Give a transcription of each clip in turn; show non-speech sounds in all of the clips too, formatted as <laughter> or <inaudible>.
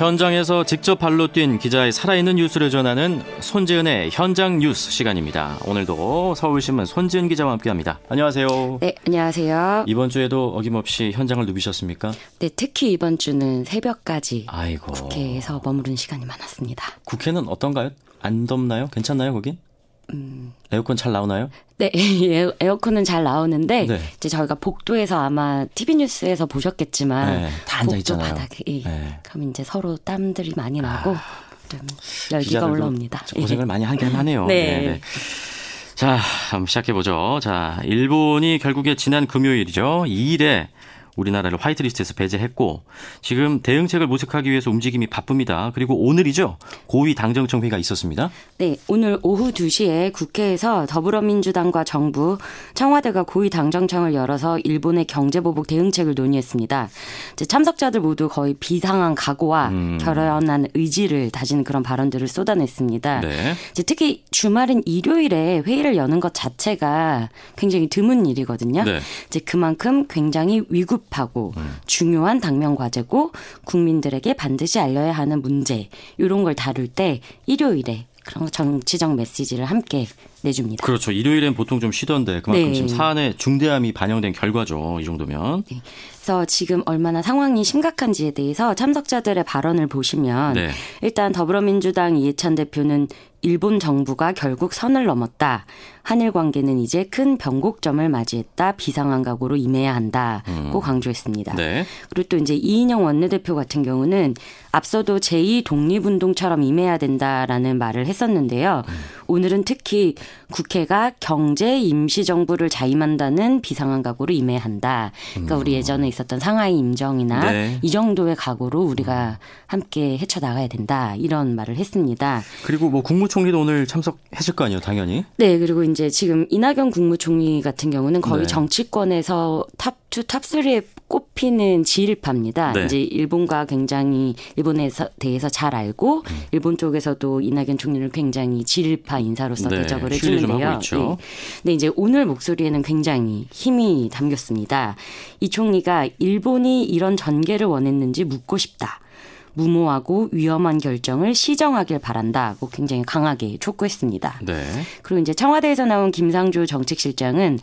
현장에서 직접 발로 뛴 기자의 살아있는 뉴스를 전하는 손지은의 현장 뉴스 시간입니다. 오늘도 서울신문 손지은 기자와 함께합니다. 안녕하세요. 네, 안녕하세요. 이번 주에도 어김없이 현장을 누비셨습니까? 네, 특히 이번 주는 새벽까지 아이고. 국회에서 머무른 시간이 많았습니다. 국회는 어떤가요? 안 덥나요? 괜찮나요, 거긴? 음... 에어컨 잘 나오나요? 네, <laughs> 에어컨은 잘 나오는데 네. 이제 저희가 복도에서 아마 TV 뉴스에서 보셨겠지만 네, 다 앉아 있잖아요. 바닥에 예. 네. 그럼 이제 서로 땀들이 많이 나고 아, 좀 열기가 올라옵니다. 고생을 많이 하긴 하네요. <laughs> 네. 네, 네. 자, 한번 시작해 보죠. 자, 일본이 결국에 지난 금요일이죠. 2일에 우리나라를 화이트리스트에서 배제했고 지금 대응책을 모색하기 위해서 움직임이 바쁩니다. 그리고 오늘이죠. 고위 당정청 회의가 있었습니다. 네, 오늘 오후 2시에 국회에서 더불어민주당과 정부, 청와대가 고위 당정청을 열어서 일본의 경제 보복 대응책을 논의했습니다. 이제 참석자들 모두 거의 비상한 각오와 음. 결연한 의지를 다지는 그런 발언들을 쏟아냈습니다. 네. 특히 주말인 일요일에 회의를 여는 것 자체가 굉장히 드문 일이거든요. 네. 이제 그만큼 굉장히 위급 시급하고 음. 중요한 당면 과제고 국민들에게 반드시 알려야 하는 문제 이런 걸 다룰 때 일요일에 그런 정치적 메시지를 함께 내줍니다. 그렇죠. 일요일엔 보통 좀 쉬던데 그만큼 네. 지금 사안의 중대함이 반영된 결과죠. 이 정도면. 네. 그래서 지금 얼마나 상황이 심각한지에 대해서 참석자들의 발언을 보시면 네. 일단 더불어민주당 이해찬 대표는 일본 정부가 결국 선을 넘었다. 한일 관계는 이제 큰 변곡점을 맞이했다. 비상한 각오로 임해야 한다고 음. 강조했습니다. 네. 그리고 또 이제 이인영 원내대표 같은 경우는 앞서도 제2 독립운동처럼 임해야 된다라는 말을 했었는데요. 음. 오늘은 특히 국회가 경제 임시정부를 자임한다는 비상한 각오로 임해야 한다. 그러니까 우리 음. 예전에 있었 던 상하이 임정이나 네. 이 정도의 각오로 우리가 함께 헤쳐나가야 된다. 이런 말을 했습니다. 그리고 뭐 국무총리도 오늘 참석했을 거 아니에요, 당연히. 네, 그리고 이제 지금 이낙연 국무총리 같은 경우는 거의 네. 정치권에서 top 2, top 3에 꼽히는 지일파입니다. 네. 이제 일본과 굉장히 일본에 대해서 잘 알고 음. 일본 쪽에서도 이낙연 총리를 굉장히 지일파 인사로서 네. 대접을 해주는데요. 네. 근데 이제 오늘 목소리에는 굉장히 힘이 담겼습니다. 이 총리가 일본이 이런 전개를 원했는지 묻고 싶다. 무모하고 위험한 결정을 시정하길 바란다고 굉장히 강하게 촉구했습니다. 네. 그리고 이제 청와대에서 나온 김상조 정책실장은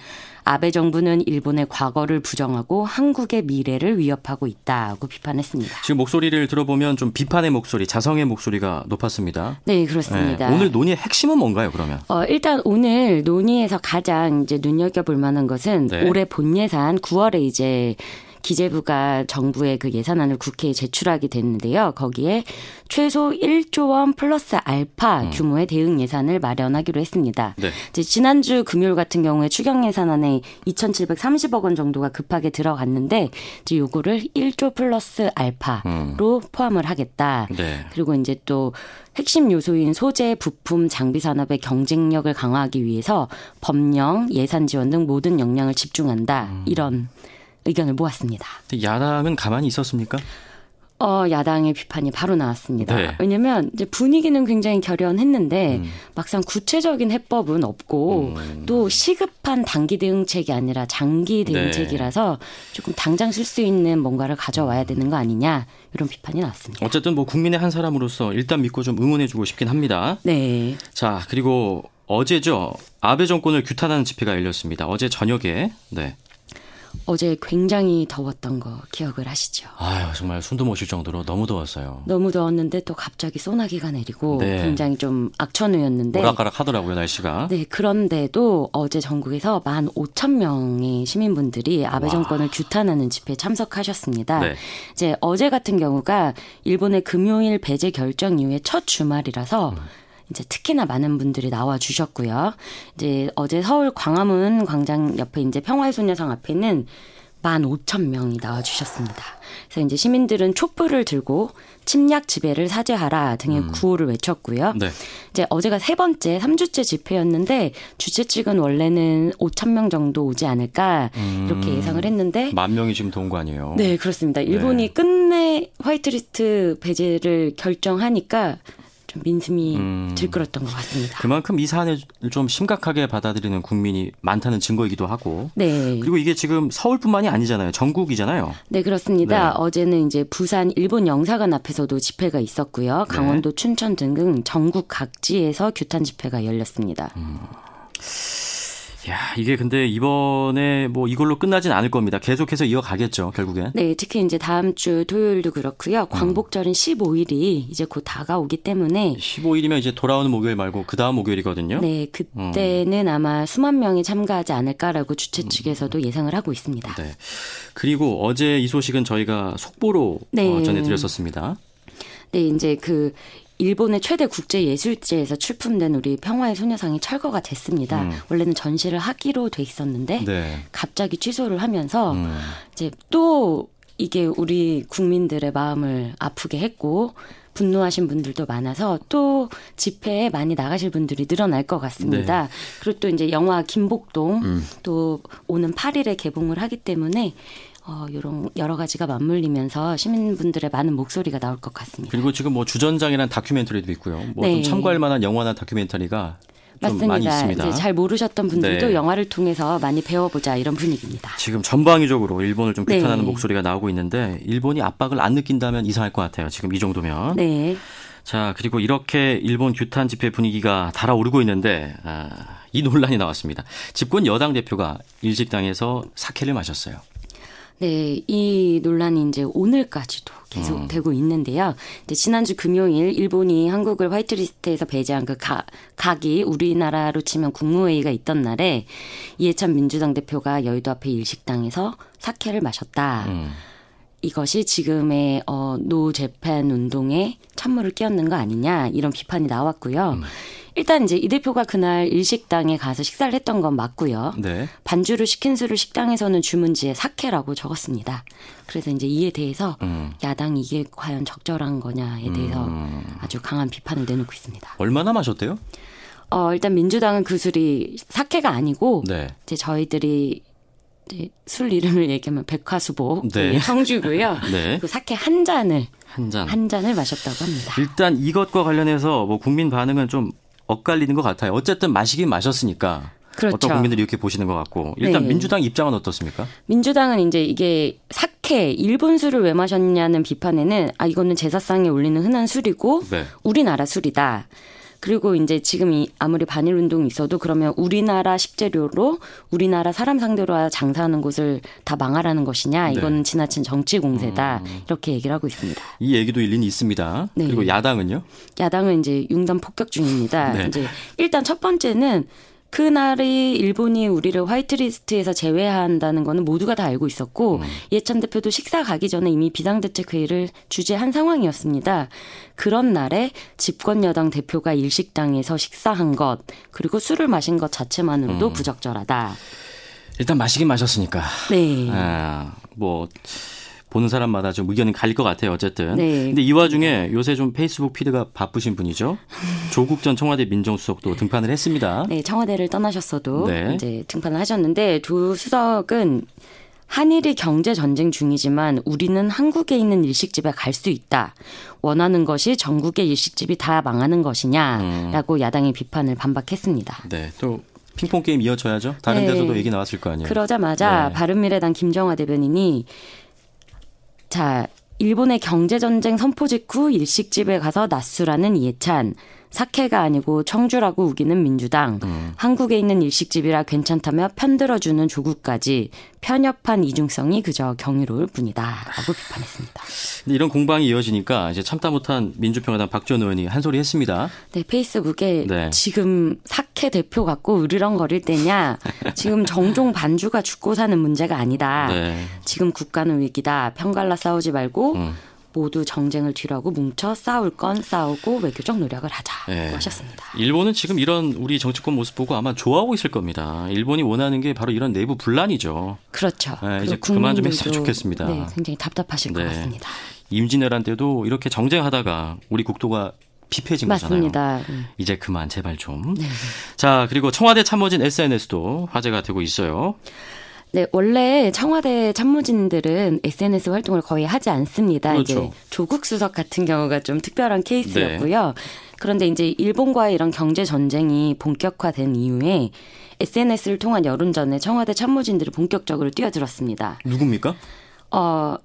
아베 정부는 일본의 과거를 부정하고 한국의 미래를 위협하고 있다고 비판했습니다. 지금 목소리를 들어보면 좀 비판의 목소리, 자성의 목소리가 높았습니다. 네, 그렇습니다. 네. 오늘 논의의 핵심은 뭔가요, 그러면? 어, 일단 오늘 논의에서 가장 이제 눈여겨볼 만한 것은 네. 올해 본 예산 9월에 이제 기재부가 정부의 그 예산안을 국회에 제출하게 됐는데요. 거기에 최소 1조 원 플러스 알파 음. 규모의 대응 예산을 마련하기로 했습니다. 네. 이제 지난주 금요일 같은 경우에 추경 예산안에 2,730억 원 정도가 급하게 들어갔는데 이제 요거를 1조 플러스 알파로 음. 포함을 하겠다. 네. 그리고 이제 또 핵심 요소인 소재, 부품, 장비 산업의 경쟁력을 강화하기 위해서 법령, 예산 지원 등 모든 역량을 집중한다. 음. 이런 의견을 모았습니다. 야당은 가만히 있었습니까? 어, 야당의 비판이 바로 나왔습니다. 네. 왜냐면 이제 분위기는 굉장히 결연했는데 음. 막상 구체적인 해법은 없고 음. 또 시급한 단기 대응책이 아니라 장기 네. 대응책이라서 네. 조금 당장 쓸 수 있는 뭔가를 가져와야 되는 거 아니냐 이런 비판이 나왔습니다. 어쨌든 뭐 국민의 한 사람으로서 일단 믿고 좀 응원해주고 싶긴 합니다. 네. 자 그리고 어제죠 아베 정권을 규탄하는 집회가 열렸습니다. 어제 저녁에 네. 어제 굉장히 더웠던 거 기억을 하시죠? 아유 정말 숨도 못 쉴 정도로 너무 더웠어요. 너무 더웠는데 또 갑자기 소나기가 내리고 네. 굉장히 좀 악천후였는데 오락가락 하더라고요 날씨가. 네 그런데도 어제 전국에서 만 오천 명의 시민분들이 아베 정권을 규탄하는 집회에 참석하셨습니다. 네. 이제 어제 같은 경우가 일본의 금요일 배제 결정 이후에 첫 주말이라서. 음. 이제 특히나 많은 분들이 나와 주셨고요. 이제 어제 서울 광화문 광장 옆에 이제 평화의 소녀상 앞에는 만 오천 명이 나와 주셨습니다. 그래서 이제 시민들은 촛불을 들고 침략 지배를 사죄하라 등의 음. 구호를 외쳤고요. 네. 이제 어제가 세 번째, 3주째 집회였는데 주최 측은 원래는 5천 명 정도 오지 않을까 이렇게 음. 예상을 했는데 만 명이 지금 돈 거 아니에요? 네, 그렇습니다. 일본이 네. 끝내 화이트리스트 배제를 결정하니까 좀 민심이 음. 들끓었던 것 같습니다. 그만큼 이 사안을 좀 심각하게 받아들이는 국민이 많다는 증거이기도 하고. 네. 그리고 이게 지금 서울뿐만이 아니잖아요. 전국이잖아요. 네, 그렇습니다. 네. 어제는 이제 부산 일본 영사관 앞에서도 집회가 있었고요. 강원도, 네. 춘천 등등 전국 각지에서 규탄 집회가 열렸습니다. 음. 야, 이게 근데 이번에 뭐 이걸로 끝나진 않을 겁니다. 계속해서 이어가겠죠, 결국엔. 네, 특히 이제 다음 주 토요일도 그렇고요. 음. 광복절인 음. 15일이 이제 곧 다가오기 때문에 15일이면 이제 돌아오는 목요일 말고 그 다음 목요일이거든요. 네, 그때는 음. 아마 수만 명이 참가하지 않을까라고 주최 음. 측에서도 예상을 하고 있습니다. 네. 그리고 어제 이 소식은 저희가 속보로 네. 어, 전해 드렸었습니다. 네, 이제 그 일본의 최대 국제 예술제에서 출품된 우리 평화의 소녀상이 철거가 됐습니다. 음. 원래는 전시를 하기로 돼 있었는데 네. 갑자기 취소를 하면서 음. 이제 또 이게 우리 국민들의 마음을 아프게 했고 분노하신 분들도 많아서 또 집회에 많이 나가실 분들이 늘어날 것 같습니다. 네. 그리고 또 이제 영화 김복동 음. 또 오는 8일에 개봉을 하기 때문에 어, 이런 여러 가지가 맞물리면서 시민분들의 많은 목소리가 나올 것 같습니다. 그리고 지금 뭐 주전장이라는 다큐멘터리도 있고요. 뭐좀 네. 참고할 만한 영화나 다큐멘터리가 맞습니다. 이제 잘 모르셨던 분들도 네. 영화를 통해서 많이 배워보자 이런 분위기입니다. 지금 전방위적으로 일본을 좀 비판하는 네. 목소리가 나오고 있는데 일본이 압박을 안 느낀다면 이상할 것 같아요. 지금 이 정도면. 네. 자 그리고 이렇게 일본 규탄 집회 분위기가 달아오르고 있는데 아, 이 논란이 나왔습니다. 집권 여당 대표가 일식당에서 사케를 마셨어요. 네, 이 논란이 이제 오늘까지도 계속되고 음. 있는데요. 이제 지난주 금요일 일본이 한국을 화이트리스트에서 배제한 그 가, 각이 우리나라로 치면 국무회의가 있던 날에 이해찬 민주당 대표가 여의도 앞에 일식당에서 사케를 마셨다. 음. 이것이 지금의 어, 노 재팬 운동에 찬물을 끼얹는 거 아니냐 이런 비판이 나왔고요. 음. 일단 이제 이 대표가 그날 일식당에 가서 식사를 했던 건 맞고요. 네. 반주를 시킨 수를 식당에서는 주문지에 사케라고 적었습니다. 그래서 이제 이에 대해서 음. 야당 이게 과연 적절한 거냐에 대해서 음. 아주 강한 비판을 내놓고 있습니다. 얼마나 마셨대요? 어, 일단 민주당은 그 술이 사케가 아니고 네. 이제 저희들이 이제 술 이름을 얘기하면 백화수복 네. 청주고요. <laughs> 네. 그 사케 한 잔을 한 잔. 한 잔을 마셨다고 합니다. 일단 이것과 관련해서 뭐 국민 반응은 좀 엇갈리는 것 같아요. 어쨌든 마시긴 마셨으니까. 그렇죠. 어떤 국민들이 이렇게 보시는 것 같고 일단 네. 민주당 입장은 어떻습니까? 민주당은 이제 이게 사케 일본 술을 왜 마셨냐는 비판에는 아 이거는 제사상에 올리는 흔한 술이고 네. 우리나라 술이다. 그리고 이제 지금 이 아무리 반일 운동이 있어도 그러면 우리나라 식재료로 우리나라 사람 상대로 장사하는 곳을 다 망하라는 것이냐 네. 이거는 네. 지나친 정치 공세다 음. 이렇게 얘기를 하고 있습니다. 이 얘기도 일리는 있습니다. 네. 그리고 야당은요? 야당은 이제 융단 폭격 중입니다. 네. 이제 일단 첫 번째는 그날이 일본이 우리를 화이트리스트에서 제외한다는 거는 모두가 다 알고 있었고 음. 이해찬 대표도 식사 가기 전에 이미 비상대책회의를 주재한 상황이었습니다. 그런 날에 집권 여당 대표가 일식당에서 식사한 것 그리고 술을 마신 것 자체만으로도 음. 부적절하다. 일단 마시긴 마셨으니까. 네. 아, 뭐 보는 사람마다 좀 의견이 갈릴 것 같아요. 어쨌든. 네. 근데 이 와중에 요새 좀 페이스북 피드가 바쁘신 분이죠. <laughs> 조국 전 청와대 민정수석도 등판을 했습니다. 네, 청와대를 떠나셨어도 네. 이제 등판을 하셨는데 조 수석은 한일이 경제 전쟁 중이지만 우리는 한국에 있는 일식집에 갈 수 있다. 원하는 것이 전국의 일식집이 다 망하는 것이냐라고 음. 야당의 비판을 반박했습니다. 네, 또 핑퐁 게임 이어져야죠. 다른 네. 데서도 얘기 나왔을 거 아니에요. 그러자마자 네. 바른미래당 김정화 대변인이 자, 일본의 경제전쟁 선포 직후 일식집에 가서 낮술하는 이해찬. 사케가 아니고 청주라고 우기는 민주당, 음. 한국에 있는 일식집이라 괜찮다며 편들어주는 조국까지 편협한 이중성이 그저 경이로울 뿐이다라고 비판했습니다. 이런 공방이 이어지니까 이제 참다 못한 민주평화당 박지원 의원이 한 소리 했습니다. 네, 페이스북에 네. 지금 사케 대표 갖고 으르렁거릴 때냐? 지금 정종 반주가 죽고 사는 문제가 아니다. 네. 지금 국가는 위기다. 편갈라 싸우지 말고. 음. 모두 정쟁을 뒤로하고 뭉쳐 싸울 건 싸우고 외교적 노력을 하자고 네. 하셨습니다. 일본은 지금 이런 우리 정치권 모습 보고 아마 좋아하고 있을 겁니다. 일본이 원하는 게 바로 이런 내부 분란이죠. 그렇죠. 네, 이제 그만 좀 했으면 좋겠습니다. 네, 굉장히 답답하실 네. 것 같습니다. 임진왜란 때도 이렇게 정쟁하다가 우리 국토가 피폐해진 맞습니다. 거잖아요. 이제 그만 제발 좀. 네. 자 그리고 청와대 참모진 SNS도 화제가 되고 있어요. 네, 원래 청와대 참모진들은 SNS 활동을 거의 하지 않습니다. 그렇죠. 이제 조국 수석 같은 경우가 좀 특별한 케이스였고요. 네. 그런데 이제 일본과의 이런 경제 전쟁이 본격화된 이후에 SNS를 통한 여론전에 청와대 참모진들이 본격적으로 뛰어들었습니다. 누굽니까? 어,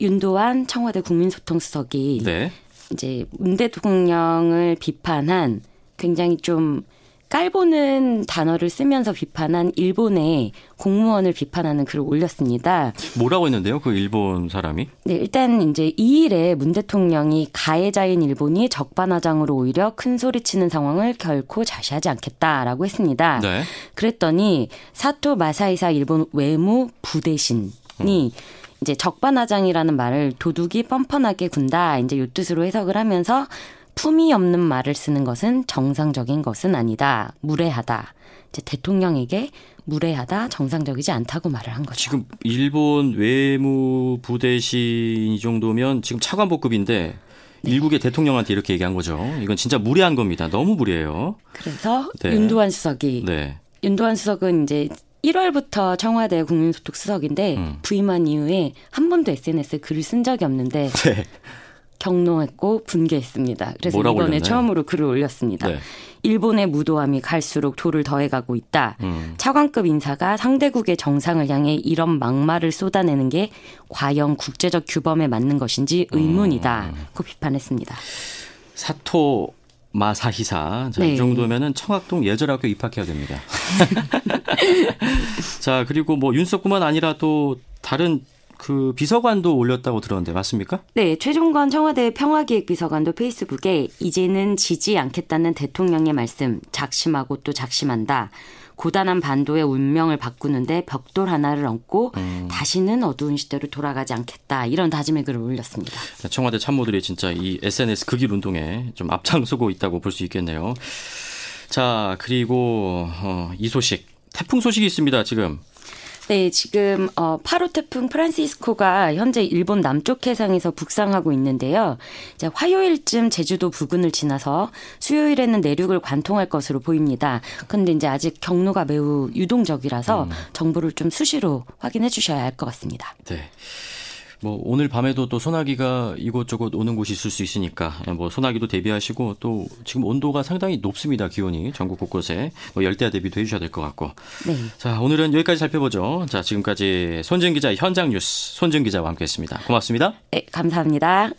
윤도환 청와대 국민소통수석이 네. 이제 문 대통령을 비판한 굉장히 좀 깔보는 단어를 쓰면서 비판한 일본의 공무원을 비판하는 글을 올렸습니다. 뭐라고 했는데요? 그 일본 사람이? 네, 일단 이제 2일에 문 대통령이 가해자인 일본이 적반하장으로 오히려 큰 소리 치는 상황을 결코 자시하지 않겠다라고 했습니다. 네. 그랬더니 사토 마사이사 일본 외무 부대신이 음. 이제 적반하장이라는 말을 도둑이 뻔뻔하게 군다. 이제 요 뜻으로 해석을 하면서 품이 없는 말을 쓰는 것은 정상적인 것은 아니다. 무례하다. 이제 대통령에게 무례하다, 정상적이지 않다고 말을 한 거죠. 지금 일본 외무 부 대신 이 정도면 지금 차관복급인데 네. 일국의 대통령한테 이렇게 얘기한 거죠. 이건 진짜 무례한 겁니다. 너무 무례해요. 그래서 네. 윤도환 수석이 네. 윤도환 수석은 이제 1월부터 청와대 국민소통 수석인데 음. 부임한 이후에 한 번도 SNS에 글을 쓴 적이 없는데 네. 경로했고 분개했습니다. 그래서 이번에 올렸나요? 처음으로 글을 올렸습니다. 네. 일본의 무도함이 갈수록 도를 더해가고 있다. 음. 차관급 인사가 상대국의 정상을 향해 이런 막말을 쏟아내는 게 과연 국제적 규범에 맞는 것인지 의문이다. 음. 고 비판했습니다. 사토 마사히사. 자, 네. 이 정도면은 청학동 예절학교 입학해야 됩니다. <laughs> <laughs> 자, 그리고 뭐 윤석구만 아니라 또 다른 그 비서관도 올렸다고 들었는데 맞습니까? 네, 최종건 청와대 평화기획비서관도 페이스북에 이제는 지지 않겠다는 대통령의 말씀 작심하고 또 작심한다. 고단한 반도의 운명을 바꾸는데 벽돌 하나를 얹고 음. 다시는 어두운 시대로 돌아가지 않겠다 이런 다짐의 글을 올렸습니다. 청와대 참모들이 진짜 이 SNS 극일 운동에 좀 앞장서고 있다고 볼 수 있겠네요. 자 그리고 어, 이 소식 태풍 소식이 있습니다 지금. 네, 지금 어 8호 태풍 프란시스코가 현재 일본 남쪽 해상에서 북상하고 있는데요. 이제 화요일쯤 제주도 부근을 지나서 수요일에는 내륙을 관통할 것으로 보입니다. 그런데 이제 아직 경로가 매우 유동적이라서 음. 정보를 좀 수시로 확인해 주셔야 할 것 같습니다. 네. 뭐 오늘 밤에도 또 소나기가 이곳저곳 오는 곳이 있을 수 있으니까 뭐 소나기도 대비하시고 또 지금 온도가 상당히 높습니다 기온이. 전국 곳곳에. 뭐 열대야 대비도 해주셔야 될 것 같고. 네. 자 오늘은 여기까지 살펴보죠. 자 지금까지 손진 기자 현장 뉴스 손진 기자와 함께했습니다. 고맙습니다. 네 감사합니다.